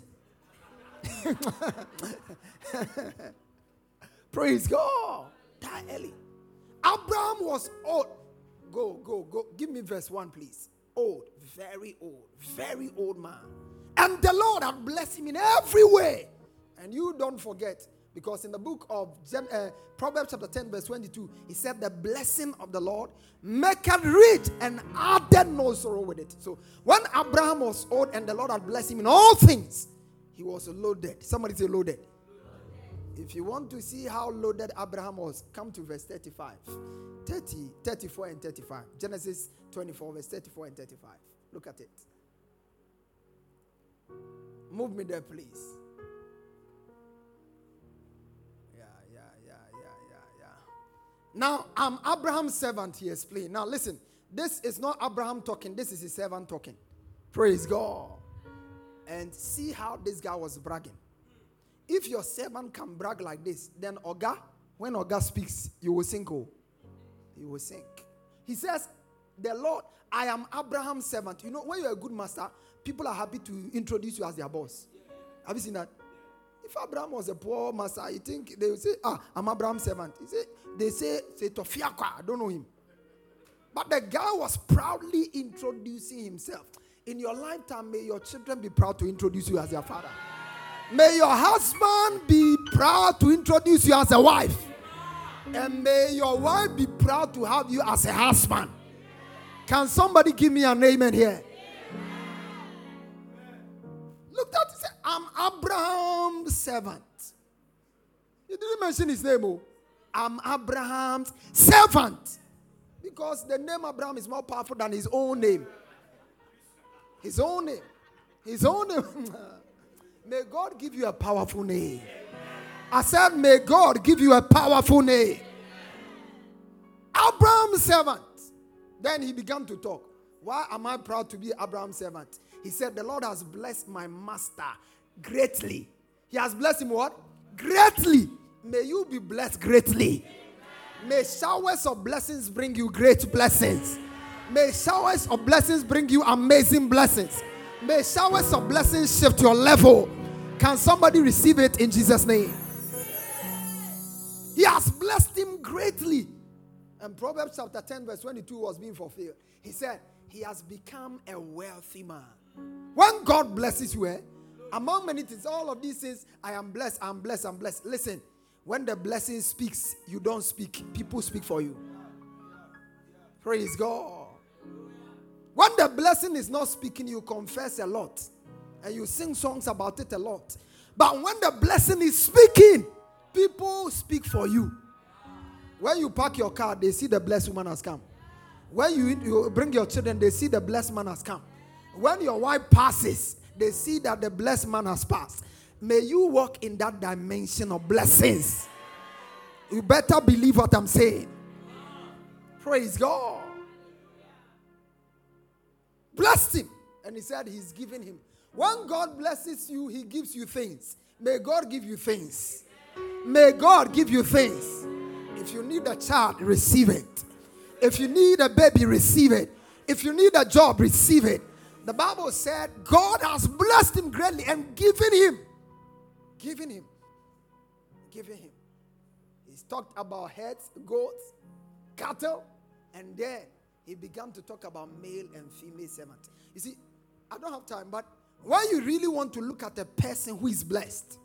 <laughs> Praise God. Die early. Abraham was old. Go, go, go. Give me verse 1, please. Old, very old, very old man. And the Lord had blessed him in every way. And you don't forget, because in the book of uh, Proverbs chapter 10, verse 22, he said, The blessing of the Lord make maketh rich and added no sorrow with it. So when Abraham was old and the Lord had blessed him in all things, he was loaded. Somebody say loaded. If you want to see how loaded Abraham was, come to verse 35. 30, 34 and 35. Genesis 24, verse 34 and 35. Look at it. Move me there, please. Yeah, yeah, yeah, yeah, yeah, yeah. Now, I'm Abraham's servant, he explained. Now, listen, this is not Abraham talking, this is his servant talking. Praise God. And see how this guy was bragging. If your servant can brag like this, then Oga, when Oga speaks, you will sink. Oh, you will sink. He says, The Lord, I am Abraham's servant. You know, when you're a good master, people are happy to introduce you as their boss. Have you seen that? If Abraham was a poor master, you think they would say, Ah, I'm Abraham's servant. He say, they say, say Tofiakwa, I don't know him. But the guy was proudly introducing himself. In your lifetime, may your children be proud to introduce you as their father. May your husband be proud to introduce you as a wife. And may your wife be proud to have you as a husband. Can somebody give me an amen here? Look at it. I'm Abraham's servant. He didn't mention his name. Oh. I'm Abraham's servant. Because the name Abraham is more powerful than his own name. His own name. His own name. <laughs> May God give you a powerful name. I said, May God give you a powerful name. Abraham's servant. Then he began to talk. Why am I proud to be Abraham's servant? He said, The Lord has blessed my master greatly. He has blessed him what? Greatly. May you be blessed greatly. May showers of blessings bring you great blessings. May showers of blessings bring you amazing blessings. May showers of blessings shift your level. Can somebody receive it in Jesus' name? He has blessed him greatly. And Proverbs chapter 10, verse 22 was being fulfilled. He said, He has become a wealthy man. When God blesses you, eh, among many things, all of these things, I am blessed, I'm blessed, I'm blessed. Listen, when the blessing speaks, you don't speak, people speak for you. Praise God. When the blessing is not speaking, you confess a lot and you sing songs about it a lot. But when the blessing is speaking, people speak for you. When you park your car, they see the blessed woman has come. When you, you bring your children, they see the blessed man has come. When your wife passes, they see that the blessed man has passed. May you walk in that dimension of blessings. You better believe what I'm saying. Praise God. Blessed him. And he said he's giving him. When God blesses you, he gives you things. May God give you things. May God give you things. If you need a child, receive it. If you need a baby, receive it. If you need a job, receive it. The Bible said God has blessed him greatly and given him. Given him. Given him. He's talked about heads, goats, cattle, and then he began to talk about male and female servants. You see, I don't have time, but when you really want to look at a person who is blessed,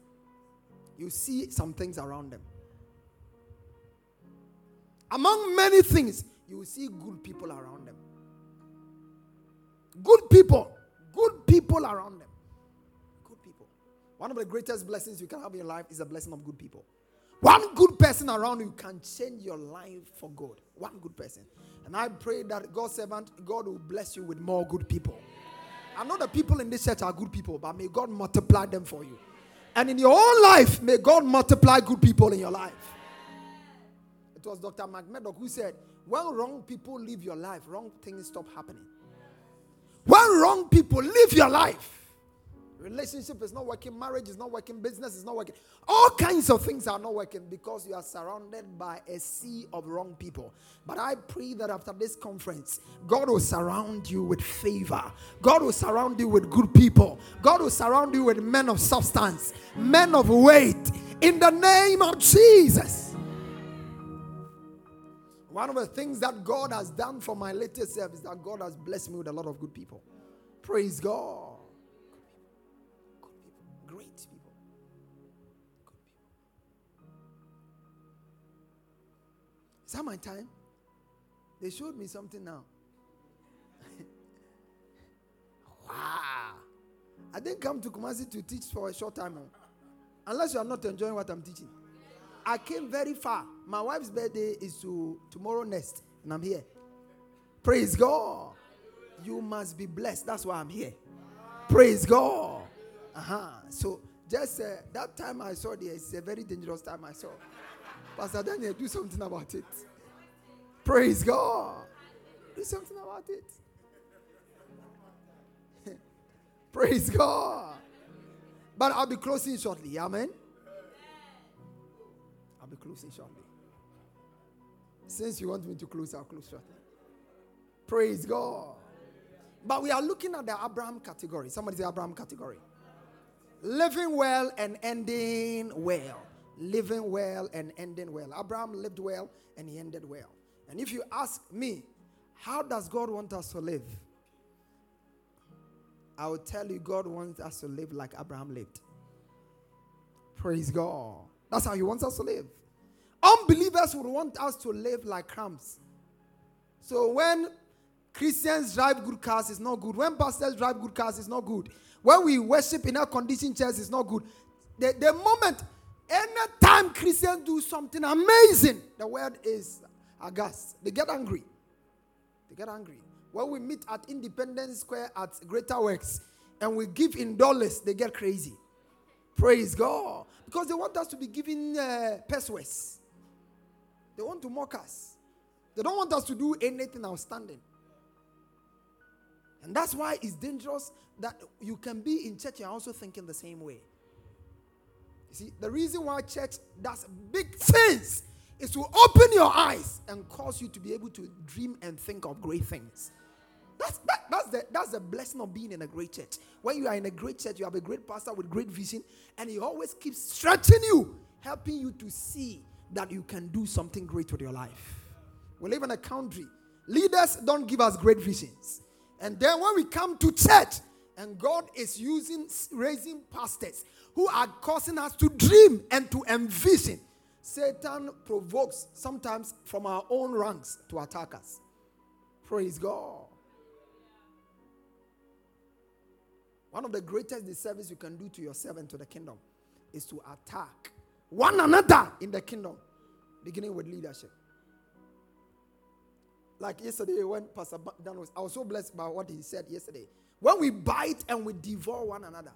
you see some things around them. Among many things, you will see good people around them. Good people. Good people around them. Good people. One of the greatest blessings you can have in your life is a blessing of good people. One good person around you can change your life for good. One good person. And I pray that God's servant, God will bless you with more good people. I know the people in this church are good people, but may God multiply them for you. And in your own life, may God multiply good people in your life. It was Dr. Mike Murdock who said, When wrong people live your life, wrong things stop happening. When wrong people live your life, relationship is not working, marriage is not working, business is not working. All kinds of things are not working because you are surrounded by a sea of wrong people. But I pray that after this conference, God will surround you with favor. God will surround you with good people. God will surround you with men of substance, men of weight. In the name of Jesus. One of the things that God has done for my latest self is that God has blessed me with a lot of good people. Praise God. Is that my time? They showed me something now. wow. <laughs> Ah. I didn't come to Kumasi to teach for a short time. Oh. Unless you are not enjoying what I'm teaching. I came very far. My wife's birthday is to tomorrow next, and I'm here. Praise God. You must be blessed. That's why I'm here. Praise God. Uh-huh. So just uh, that time I saw there is a very dangerous time I saw. Pastor Daniel, do something about it. Praise God. Do something about it. <laughs> Praise God. But I'll be closing shortly. Amen. I'll be closing shortly. Since you want me to close, I'll close shortly. Praise God. But we are looking at the Abraham category. Somebody say Abraham category. Living well and ending well living well and ending well. Abraham lived well and he ended well. And if you ask me, how does God want us to live? I will tell you, God wants us to live like Abraham lived. Praise God. That's how He wants us to live. Unbelievers would want us to live like crumbs. So when Christians drive good cars, it's not good. When pastors drive good cars, it's not good. When we worship in our conditioned chairs, it's not good. The, the moment Anytime Christians do something amazing, the word is aghast. They get angry. They get angry. When we meet at Independence Square at Greater Works and we give in dollars, they get crazy. Praise God. Because they want us to be giving uh, pesos. They want to mock us. They don't want us to do anything outstanding. And that's why it's dangerous that you can be in church and also thinking the same way. You see, the reason why church does big things is to open your eyes and cause you to be able to dream and think of great things. That's, that, that's, the, that's the blessing of being in a great church. When you are in a great church, you have a great pastor with great vision, and he always keeps stretching you, helping you to see that you can do something great with your life. We live in a country, leaders don't give us great visions. And then when we come to church, and God is using, raising pastors who are causing us to dream and to envision. Satan provokes sometimes from our own ranks to attack us. Praise God. One of the greatest disservice you can do to yourself and to the kingdom is to attack one another in the kingdom, beginning with leadership. Like yesterday, when Pastor Dan was, I was so blessed by what he said yesterday. When we bite and we devour one another,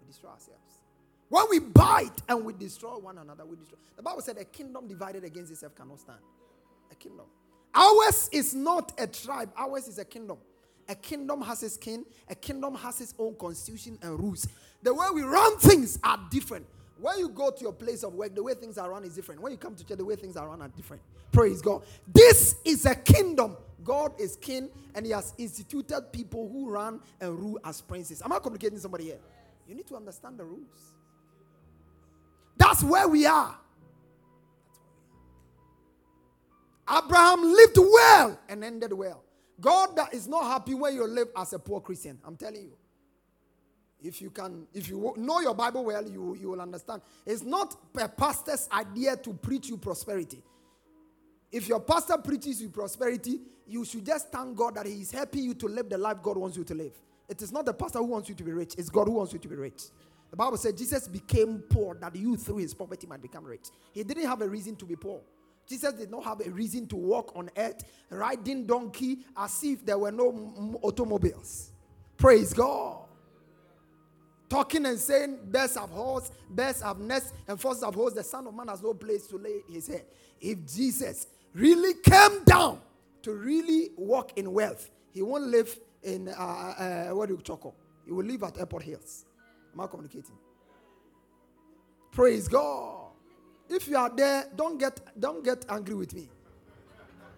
we destroy ourselves. When we bite and we destroy one another, we destroy. The Bible said a kingdom divided against itself cannot stand. A kingdom. Ours is not a tribe, ours is a kingdom. A kingdom has its king, a kingdom has its own constitution and rules. The way we run things are different. When you go to your place of work, the way things are run is different. When you come to church, the way things are run are different. Praise God. This is a kingdom. God is king, and He has instituted people who run and rule as princes. Am I communicating somebody here? You need to understand the rules. That's where we are. Abraham lived well and ended well. God that is not happy when you live as a poor Christian. I'm telling you. If you can, if you know your Bible well, you, you will understand. It's not a pastor's idea to preach you prosperity. If your pastor preaches you prosperity, you should just thank God that He is helping you to live the life God wants you to live. It is not the pastor who wants you to be rich, it's God who wants you to be rich. The Bible said Jesus became poor that you through his poverty might become rich. He didn't have a reason to be poor. Jesus did not have a reason to walk on earth riding donkey as if there were no automobiles. Praise God. Talking and saying, Birds have horse, birds have nests, and foxes have holes. The Son of Man has no place to lay his head. If Jesus really came down to really walk in wealth, he won't live in, uh, uh, what do you call He will live at Airport Hills. Am I communicating? Praise God. If you are there, don't get don't get angry with me.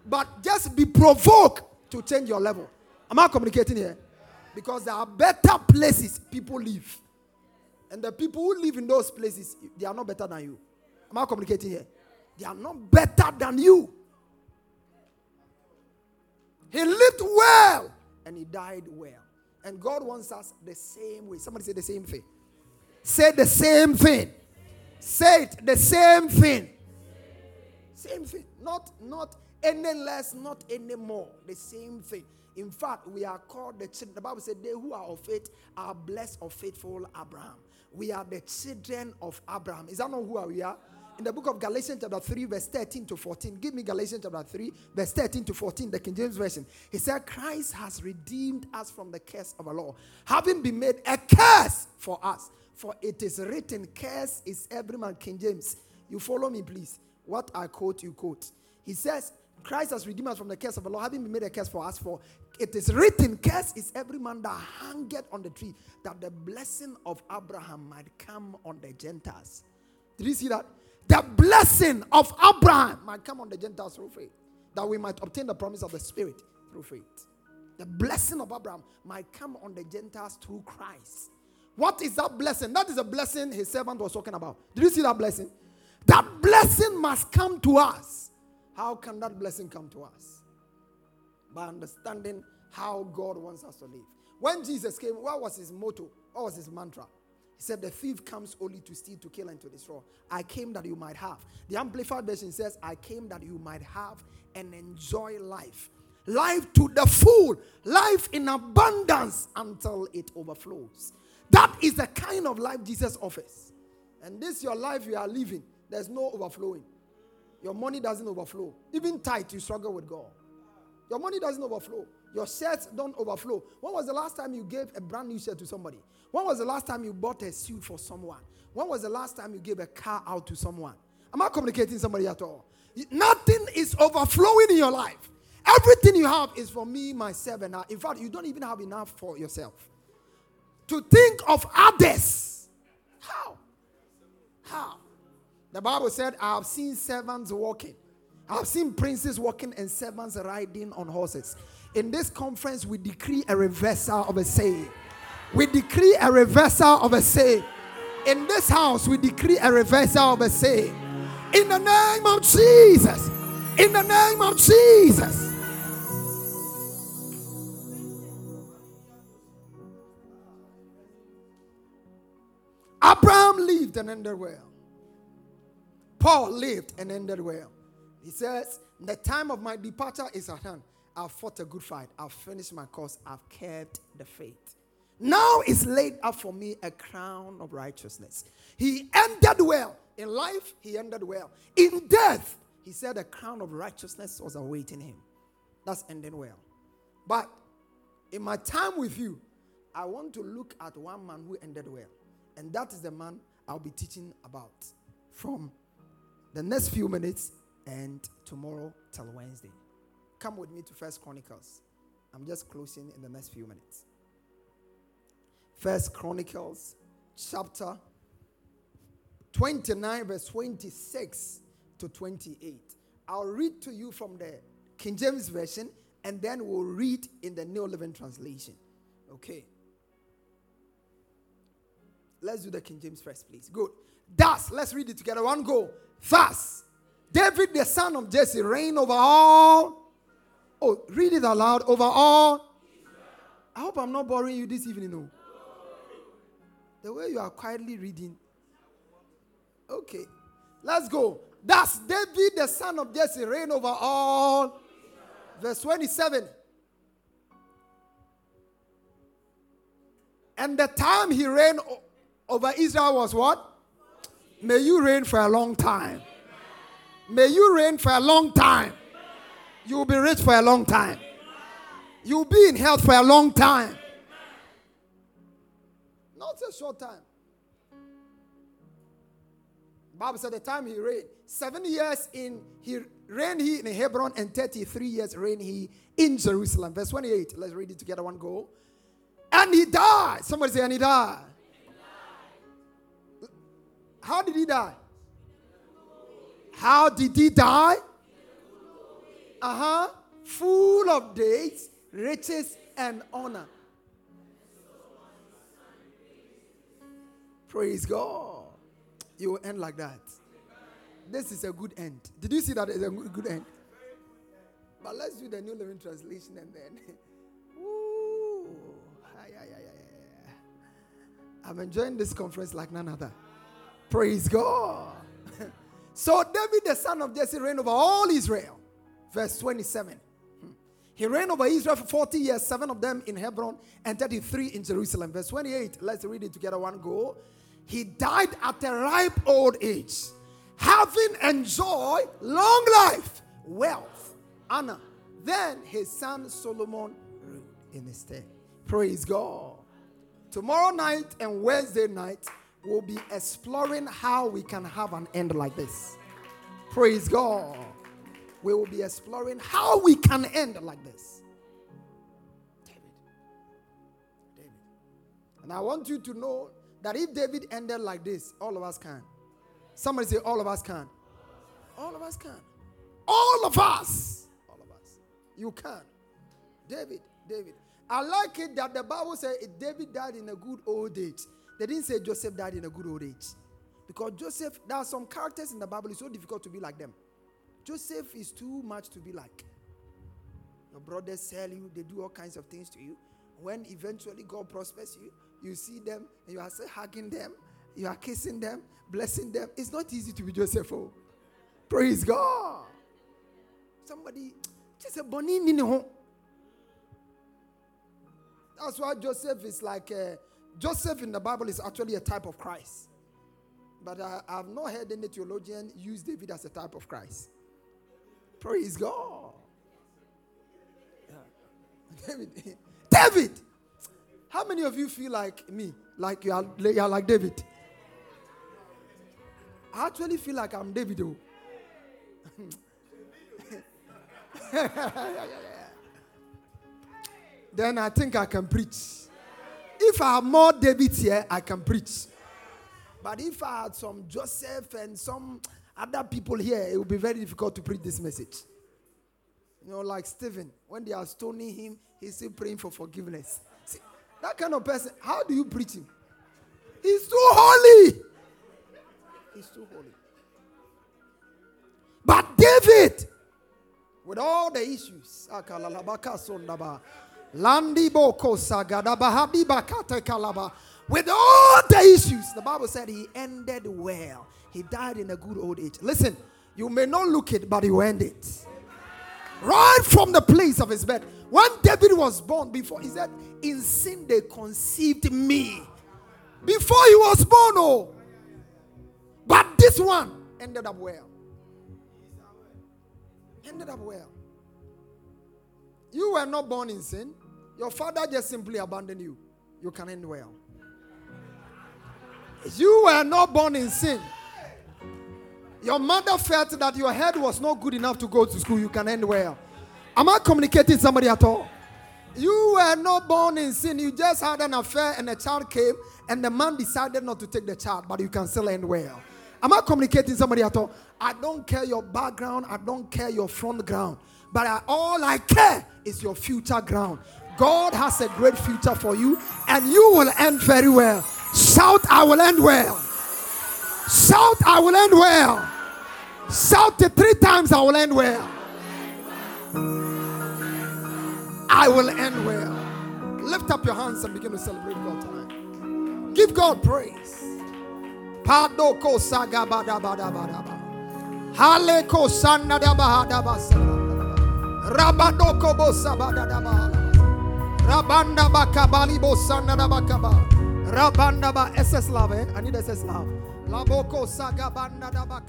But just be provoked to change your level. Am I communicating here? Because there are better places people live. And the people who live in those places, they are not better than you. Am I communicating here? They are not better than you. He lived well and he died well. And God wants us the same way. Somebody say the same thing. Say the same thing. Say it the same thing. Same thing. Not not any less, not any more. The same thing. In fact, we are called the children. The Bible said, They who are of faith are blessed of faithful Abraham. We are the children of Abraham. Is that not who we are? in the book of Galatians, chapter 3, verse 13 to 14. Give me Galatians chapter 3, verse 13 to 14, the King James Version. He said, Christ has redeemed us from the curse of the law, having been made a curse for us. For it is written, Curse is every man. King James. You follow me, please. What I quote, you quote. He says, Christ has redeemed us from the curse of the law, having been made a curse for us. For it is written, Curse is every man that hangeth on the tree, that the blessing of Abraham might come on the Gentiles. Did you see that? the blessing of Abraham might come on the Gentiles through faith, that we might obtain the promise of the Spirit through faith. The blessing of Abraham might come on the Gentiles through Christ. What is that blessing? That is a blessing his servant was talking about. Did you see that blessing? That blessing must come to us. How can that blessing come to us? By understanding how God wants us to live. When Jesus came, what was his motto? What was his mantra? He said, The thief comes only to steal, to kill, and to destroy. I came that you might have. The Amplified Version says, I came that you might have and enjoy life. Life to the full, life in abundance until it overflows. That is the kind of life Jesus offers. And this your life you are living, there's no overflowing. Your money doesn't overflow. Even tight, you struggle with God. Your money doesn't overflow. Your shirts don't overflow. When was the last time you gave a brand new shirt to somebody? When was the last time you bought a suit for someone? When was the last time you gave a car out to someone? Am I communicating somebody at all? Nothing is overflowing in your life. Everything you have is for me, myself, and I. Uh, in fact, you don't even have enough for yourself. To think of others. How? How? The Bible said, I have seen servants walking. I have seen princes walking and servants riding on horses. In this conference, we decree a reversal of a saying. We decree a reversal of a saying. In this house, we decree a reversal of a saying. In the name of Jesus. In the name of Jesus. Abraham lived and ended well. Paul lived and ended well. He says, The time of my departure is at hand. I've fought a good fight. I've finished my course. I've kept the faith. Now is laid up for me a crown of righteousness. He ended well. In life, he ended well. In death, he said a crown of righteousness was awaiting him. That's ending well. But in my time with you, I want to look at one man who ended well. And that is the man I'll be teaching about from the next few minutes and tomorrow till Wednesday. Come with me to First Chronicles. I'm just closing in the next few minutes. First Chronicles chapter 29, verse 26 to 28. I'll read to you from the King James Version and then we'll read in the New Living Translation. Okay. Let's do the King James first, please. Good. Thus, let's read it together. One go. Thus, David, the son of Jesse, reigned over all. Oh, read it aloud. Over all. I hope I'm not boring you this evening. No. The way you are quietly reading. Okay. Let's go. Thus, David, the son of Jesse, reigned over all. Verse 27. And the time he reigned over Israel was what? May you reign for a long time. May you reign for a long time. You will be rich for a long time. You will be in health for a long time. Not a short time. Bible said the time he reigned, seven years in he reigned he in Hebron, and 33 years reigned he in Jerusalem. Verse 28. Let's read it together. One go. And he died. Somebody say, and he died. How did he die? How did he die? Uh huh. Full of days, riches, and honor. Praise God. You will end like that. This is a good end. Did you see that it's a good end? But let's do the New Living Translation and then. Woo. I'm enjoying this conference like none other. Praise God. <laughs> so David, the son of Jesse, reigned over all Israel. Verse 27. Hmm. He reigned over Israel for 40 years, seven of them in Hebron and 33 in Jerusalem. Verse 28. Let's read it together. One go. He died at a ripe old age, having enjoyed long life, wealth, honor. Then his son Solomon ruled in his stead. Praise God. Tomorrow night and Wednesday night, we'll be exploring how we can have an end like this. Praise God. We will be exploring how we can end like this. David. David. And I want you to know that if David ended like this, all of us can. Somebody say, All of us can. All of us can. All of us. All of us. You can. David, David. I like it that the Bible says David died in a good old age. They didn't say Joseph died in a good old age. Because Joseph, there are some characters in the Bible, it's so difficult to be like them. Joseph is too much to be like. Your brothers sell you, they do all kinds of things to you. When eventually God prospers you, you see them and you are still hugging them, you are kissing them, blessing them. It's not easy to be Joseph. Oh. Praise God. Somebody just a bonini. That's why Joseph is like a, Joseph in the Bible is actually a type of Christ. But I, have not heard any theologian use David as a type of Christ. Praise God. <laughs> David. David. How many of you feel like me? Like you are, you are like David? I actually feel like I'm David. <laughs> Then I think I can preach. If I have more David here, I can preach. But if I had some Joseph and some other people here, it would be very difficult to preach this message. You know, like Stephen, when they are stoning him, he's still praying for forgiveness. See, that kind of person, how do you preach him? He's too holy. He's too holy. But David, with all the issues, with all the issues, the Bible said he ended well. He died in a good old age. Listen, you may not look it, but you end it. Right from the place of his bed. When David was born, before he said, In sin they conceived me. Before he was born, oh. But this one ended up well. Ended up well. You were not born in sin. Your father just simply abandoned you. You can end well. You were not born in sin. Your mother felt that your head was not good enough to go to school. You can end well. Am I communicating somebody at all? You were not born in sin. You just had an affair and a child came and the man decided not to take the child, but you can still end well. Am I communicating somebody at all? I don't care your background. I don't care your front ground. But I, all I care is your future ground. God has a great future for you and you will end very well. Shout, I will end well. Shout, I will end well. Shout it three times, I will end well. I will end well. Lift up your hands and begin to celebrate God tonight. Give God praise. Padoko. Rabadoko. Rabanda bakabali bosandadabakaba. Rabanda ba SS love. Eh? I need SS love. Laboko sagabanda dabaka.